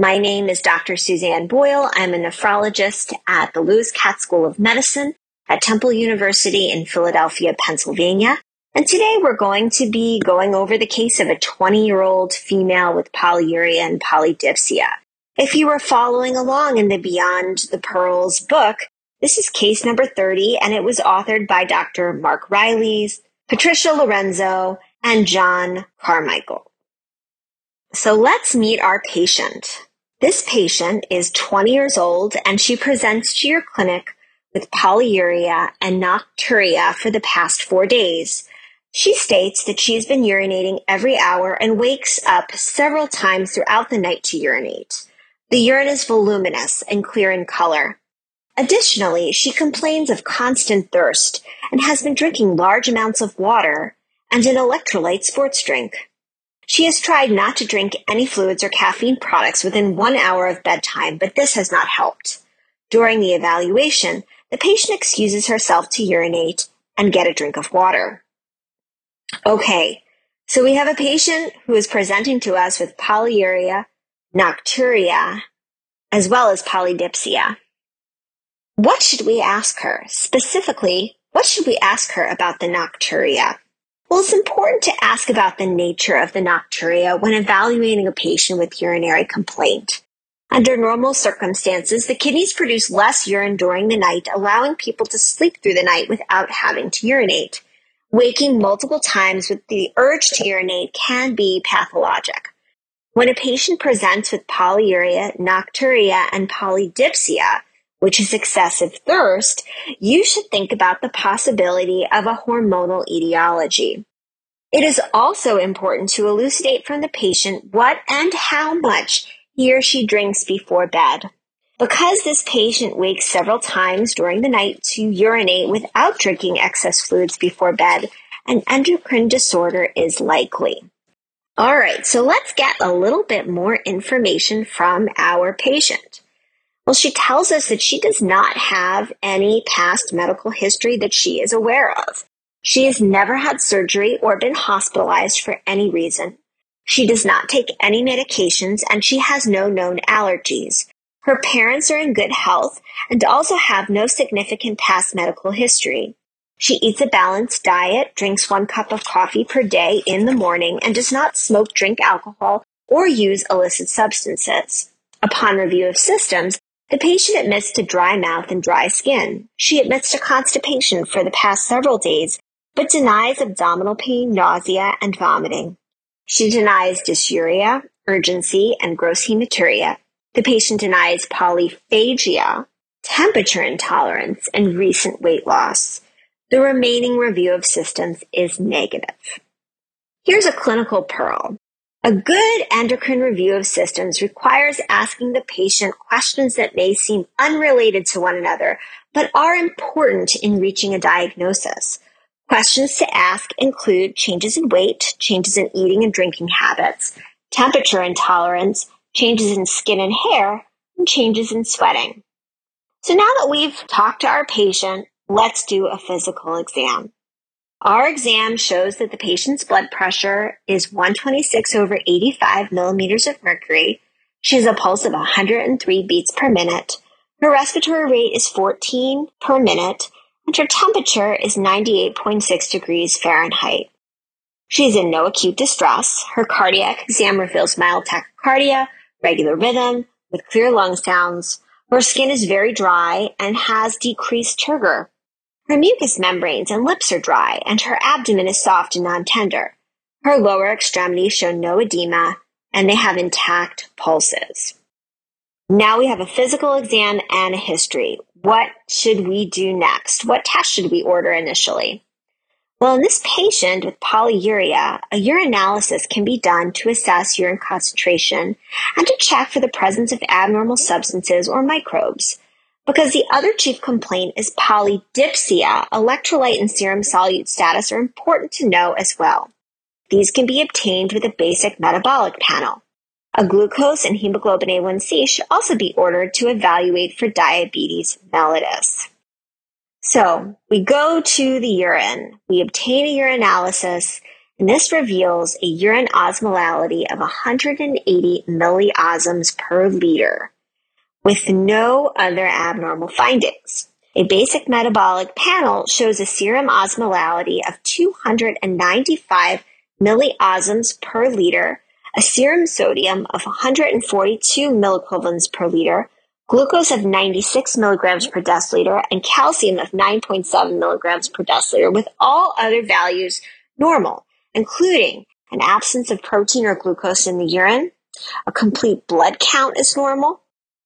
My name is Dr. Suzanne Boyle. I'm a nephrologist at the Lewis Katz School of Medicine at Temple University in Philadelphia, Pennsylvania. And today we're going to be going over the case of a 20 year old female with polyuria and polydipsia. If you were following along in the Beyond the Pearls book, this is case number 30, and it was authored by Dr. Mark Rileys, Patricia Lorenzo, and John Carmichael. So let's meet our patient. This patient is 20 years old and she presents to your clinic with polyuria and nocturia for the past four days. She states that she has been urinating every hour and wakes up several times throughout the night to urinate. The urine is voluminous and clear in color. Additionally, she complains of constant thirst and has been drinking large amounts of water and an electrolyte sports drink. She has tried not to drink any fluids or caffeine products within one hour of bedtime, but this has not helped. During the evaluation, the patient excuses herself to urinate and get a drink of water. Okay, so we have a patient who is presenting to us with polyuria, nocturia, as well as polydipsia. What should we ask her? Specifically, what should we ask her about the nocturia? Well, it's important to ask about the nature of the nocturia when evaluating a patient with urinary complaint. Under normal circumstances, the kidneys produce less urine during the night, allowing people to sleep through the night without having to urinate. Waking multiple times with the urge to urinate can be pathologic. When a patient presents with polyuria, nocturia, and polydipsia, which is excessive thirst, you should think about the possibility of a hormonal etiology. It is also important to elucidate from the patient what and how much he or she drinks before bed. Because this patient wakes several times during the night to urinate without drinking excess fluids before bed, an endocrine disorder is likely. All right, so let's get a little bit more information from our patient. Well, she tells us that she does not have any past medical history that she is aware of. She has never had surgery or been hospitalized for any reason. She does not take any medications and she has no known allergies. Her parents are in good health and also have no significant past medical history. She eats a balanced diet, drinks one cup of coffee per day in the morning, and does not smoke, drink alcohol, or use illicit substances. Upon review of systems, the patient admits to dry mouth and dry skin. She admits to constipation for the past several days, but denies abdominal pain, nausea, and vomiting. She denies dysuria, urgency, and gross hematuria. The patient denies polyphagia, temperature intolerance, and recent weight loss. The remaining review of systems is negative. Here's a clinical pearl. A good endocrine review of systems requires asking the patient questions that may seem unrelated to one another, but are important in reaching a diagnosis. Questions to ask include changes in weight, changes in eating and drinking habits, temperature intolerance, changes in skin and hair, and changes in sweating. So now that we've talked to our patient, let's do a physical exam. Our exam shows that the patient's blood pressure is 126 over 85 millimeters of mercury. She has a pulse of 103 beats per minute. Her respiratory rate is 14 per minute, her temperature is 98.6 degrees Fahrenheit. She is in no acute distress. Her cardiac exam reveals mild tachycardia, regular rhythm, with clear lung sounds. Her skin is very dry and has decreased turgor. Her mucous membranes and lips are dry, and her abdomen is soft and non-tender. Her lower extremities show no edema, and they have intact pulses. Now we have a physical exam and a history. What should we do next? What test should we order initially? Well, in this patient with polyuria, a urinalysis can be done to assess urine concentration and to check for the presence of abnormal substances or microbes. Because the other chief complaint is polydipsia, electrolyte and serum solute status are important to know as well. These can be obtained with a basic metabolic panel. A glucose and hemoglobin A1C should also be ordered to evaluate for diabetes mellitus. So we go to the urine, we obtain a urinalysis, and this reveals a urine osmolality of 180 milliosms per liter with no other abnormal findings. A basic metabolic panel shows a serum osmolality of 295 milliosms per liter, a serum sodium of 142 milliequivalents per liter, glucose of 96 milligrams per deciliter, and calcium of 9.7 milligrams per deciliter, with all other values normal, including an absence of protein or glucose in the urine, a complete blood count is normal,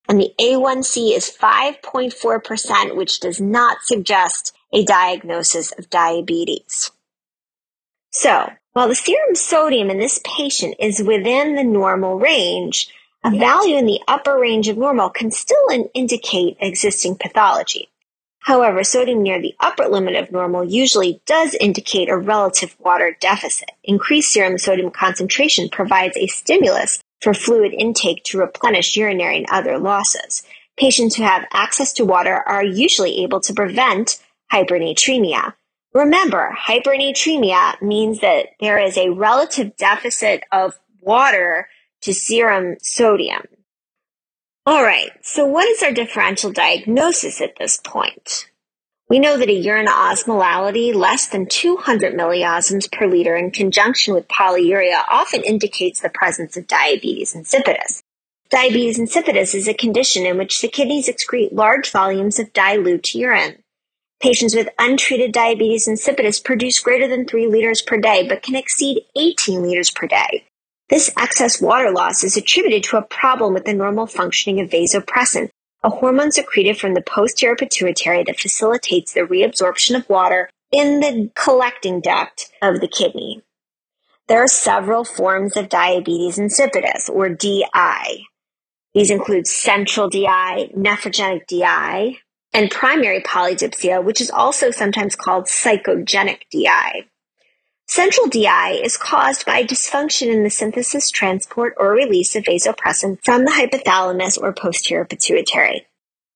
and the A1C is 5.4%, which does not suggest a diagnosis of diabetes. So, while the serum sodium in this patient is within the normal range, a value in the upper range of normal can still indicate existing pathology. However, sodium near the upper limit of normal usually does indicate a relative water deficit. Increased serum sodium concentration provides a stimulus for fluid intake to replenish urinary and other losses. Patients who have access to water are usually able to prevent hypernatremia. Remember, hypernatremia means that there is a relative deficit of water to serum sodium. All right, so what is our differential diagnosis at this point? We know that a urine osmolality less than 200 milliosms per liter in conjunction with polyuria often indicates the presence of diabetes insipidus. Diabetes insipidus is a condition in which the kidneys excrete large volumes of dilute urine. Patients with untreated diabetes insipidus produce greater than 3 liters per day but can exceed 18 liters per day. This excess water loss is attributed to a problem with the normal functioning of vasopressin, a hormone secreted from the posterior pituitary that facilitates the reabsorption of water in the collecting duct of the kidney. There are several forms of diabetes insipidus, or DI. These include central DI, nephrogenic DI, and primary polydipsia, which is also sometimes called psychogenic DI. Central DI is caused by dysfunction in the synthesis, transport, or release of vasopressin from the hypothalamus or posterior pituitary.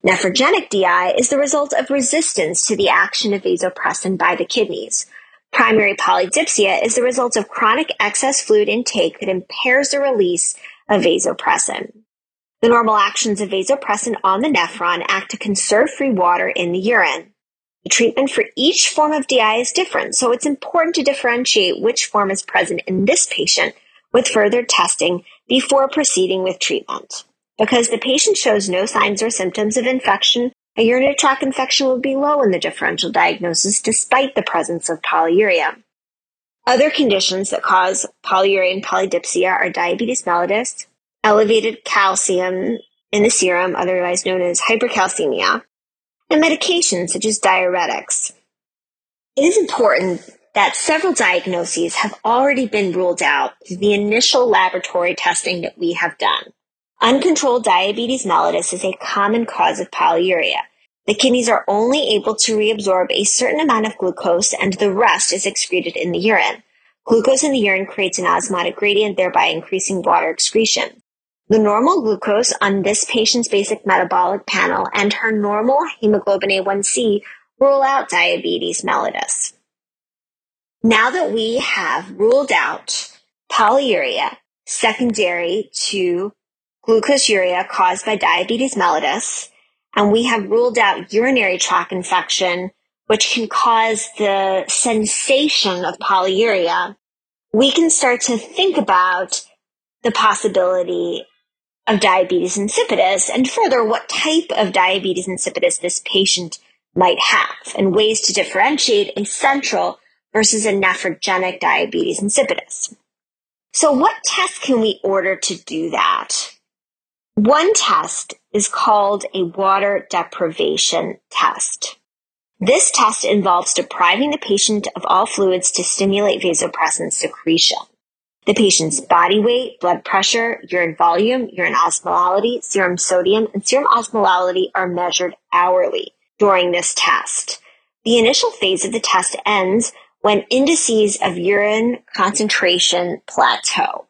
Nephrogenic DI is the result of resistance to the action of vasopressin by the kidneys. Primary polydipsia is the result of chronic excess fluid intake that impairs the release of vasopressin. The normal actions of vasopressin on the nephron act to conserve free water in the urine. The treatment for each form of DI is different, so it's important to differentiate which form is present in this patient with further testing before proceeding with treatment. Because the patient shows no signs or symptoms of infection, a urinary tract infection will be low in the differential diagnosis despite the presence of polyuria. Other conditions that cause polyuria and polydipsia are diabetes mellitus, elevated calcium in the serum, otherwise known as hypercalcemia, and medications such as diuretics. It is important that several diagnoses have already been ruled out through the initial laboratory testing that we have done. Uncontrolled diabetes mellitus is a common cause of polyuria. The kidneys are only able to reabsorb a certain amount of glucose and the rest is excreted in the urine. Glucose in the urine creates an osmotic gradient, thereby increasing water excretion. The normal glucose on this patient's basic metabolic panel and her normal hemoglobin A1C rule out diabetes mellitus. Now that we have ruled out polyuria secondary to glucosuria caused by diabetes mellitus, and we have ruled out urinary tract infection, which can cause the sensation of polyuria, we can start to think about the possibility of diabetes insipidus, and further, what type of diabetes insipidus this patient might have, and ways to differentiate a central versus a nephrogenic diabetes insipidus. So, what test can we order to do that? One test is called a water deprivation test. This test involves depriving the patient of all fluids to stimulate vasopressin secretion. The patient's body weight, blood pressure, urine volume, urine osmolality, serum sodium, and serum osmolality are measured hourly during this test. The initial phase of the test ends when indices of urine concentration plateau.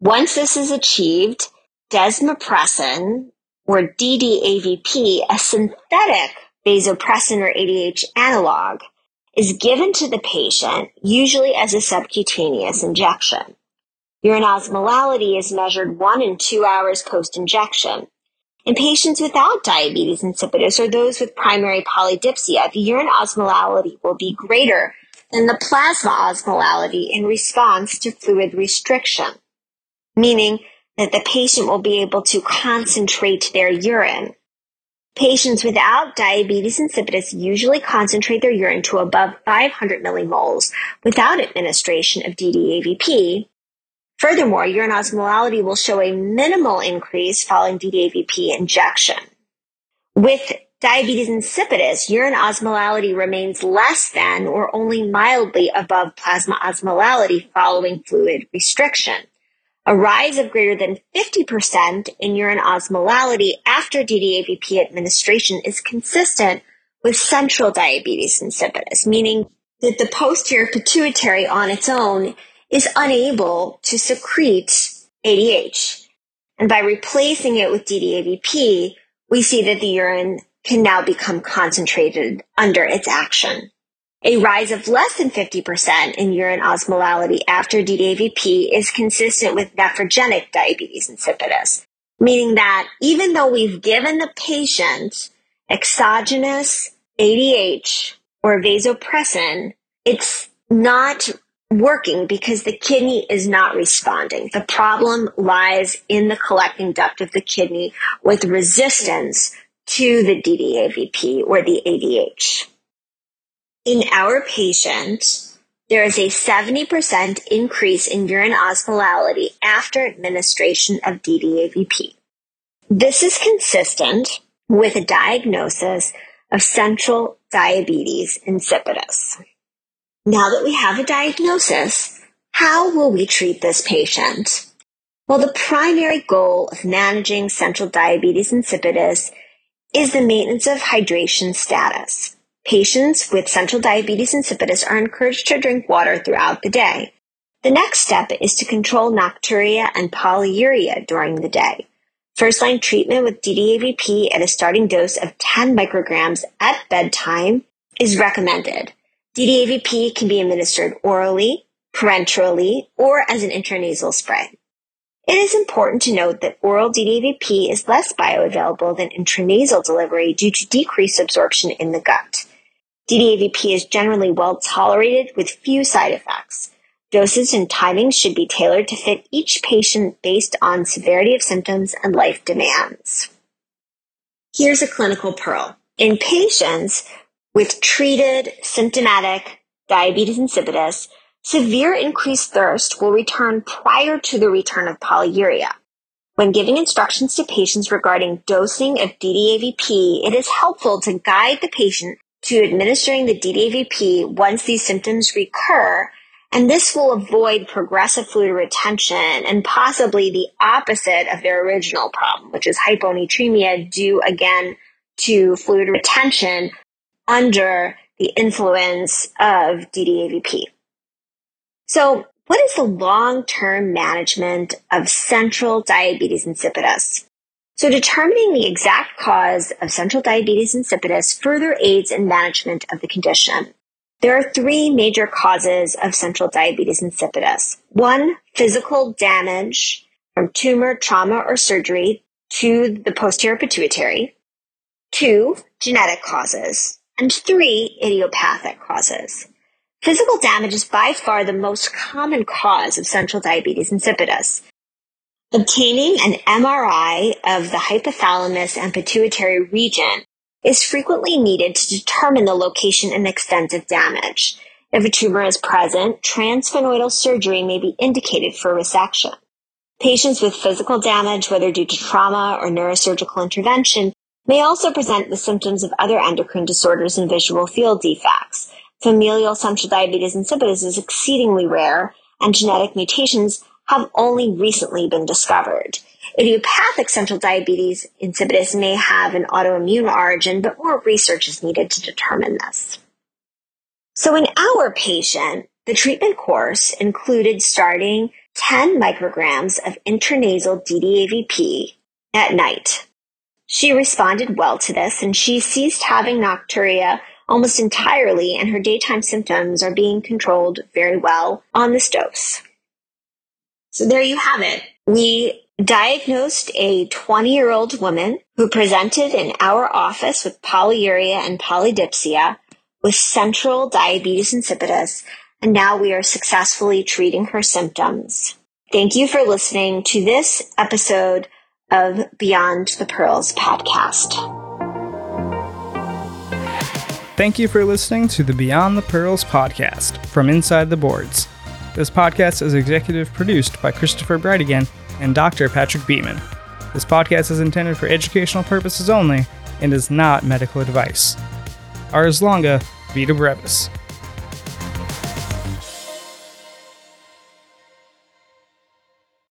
Once this is achieved, desmopressin or DDAVP, a synthetic vasopressin or ADH analog, is given to the patient, usually as a subcutaneous injection. Urine osmolality is measured one and two hours post injection. In patients without diabetes insipidus or those with primary polydipsia, the urine osmolality will be greater than the plasma osmolality in response to fluid restriction, meaning that the patient will be able to concentrate their urine. Patients without diabetes insipidus usually concentrate their urine to above 500 millimoles without administration of DDAVP, Furthermore, urine osmolality will show a minimal increase following DDAVP injection. With diabetes insipidus, urine osmolality remains less than or only mildly above plasma osmolality following fluid restriction. A rise of greater than 50% in urine osmolality after DDAVP administration is consistent with central diabetes insipidus, meaning that the posterior pituitary on its own is unable to secrete ADH. And by replacing it with DDAVP, we see that the urine can now become concentrated under its action. A rise of less than 50% in urine osmolality after DDAVP is consistent with nephrogenic diabetes insipidus, meaning that even though we've given the patient exogenous ADH or vasopressin, it's not working because the kidney is not responding. The problem lies in the collecting duct of the kidney with resistance to the DDAVP or the ADH. In our patient, there is a 70% increase in urine osmolality after administration of DDAVP. This is consistent with a diagnosis of central diabetes insipidus. Now that we have a diagnosis, how will we treat this patient? Well, the primary goal of managing central diabetes insipidus is the maintenance of hydration status. Patients with central diabetes insipidus are encouraged to drink water throughout the day. The next step is to control nocturia and polyuria during the day. First line treatment with DDAVP at a starting dose of 10 micrograms at bedtime is recommended. DDAVP can be administered orally, parenterally, or as an intranasal spray. It is important to note that oral DDAVP is less bioavailable than intranasal delivery due to decreased absorption in the gut. DDAVP is generally well tolerated with few side effects. Doses and timings should be tailored to fit each patient based on severity of symptoms and life demands. Here's a clinical pearl. In patients with treated symptomatic diabetes insipidus, severe increased thirst will return prior to the return of polyuria. When giving instructions to patients regarding dosing of DDAVP, it is helpful to guide the patient to administering the DDAVP once these symptoms recur, and this will avoid progressive fluid retention and possibly the opposite of their original problem, which is hyponatremia due again to fluid retention under the influence of DDAVP. So, what is the long term management of central diabetes insipidus? So, determining the exact cause of central diabetes insipidus further aids in management of the condition. There are three major causes of central diabetes insipidus. One, physical damage from tumor, trauma, or surgery to the posterior pituitary. Two, genetic causes and three idiopathic causes. Physical damage is by far the most common cause of central diabetes insipidus. Obtaining an MRI of the hypothalamus and pituitary region is frequently needed to determine the location and extent of damage. If a tumor is present, transsphenoidal surgery may be indicated for resection. Patients with physical damage, whether due to trauma or neurosurgical intervention, may also present with symptoms of other endocrine disorders and visual field defects. Familial central diabetes insipidus is exceedingly rare, and genetic mutations have only recently been discovered. Idiopathic central diabetes insipidus may have an autoimmune origin, but more research is needed to determine this. So in our patient, the treatment course included starting 10 micrograms of intranasal DDAVP at night. She responded well to this and she ceased having nocturia almost entirely, and her daytime symptoms are being controlled very well on this dose. So there you have it. We diagnosed a 20 year old woman who presented in our office with polyuria and polydipsia with central diabetes insipidus, and now we are successfully treating her symptoms. Thank you for listening to this episode of Beyond the Pearls podcast. Thank you for listening to the Beyond the Pearls podcast from Inside the Boards. This podcast is executive produced by Christopher Breitigan and Dr. Patrick Beeman. This podcast is intended for educational purposes only and is not medical advice. Ars longa, vita brevis.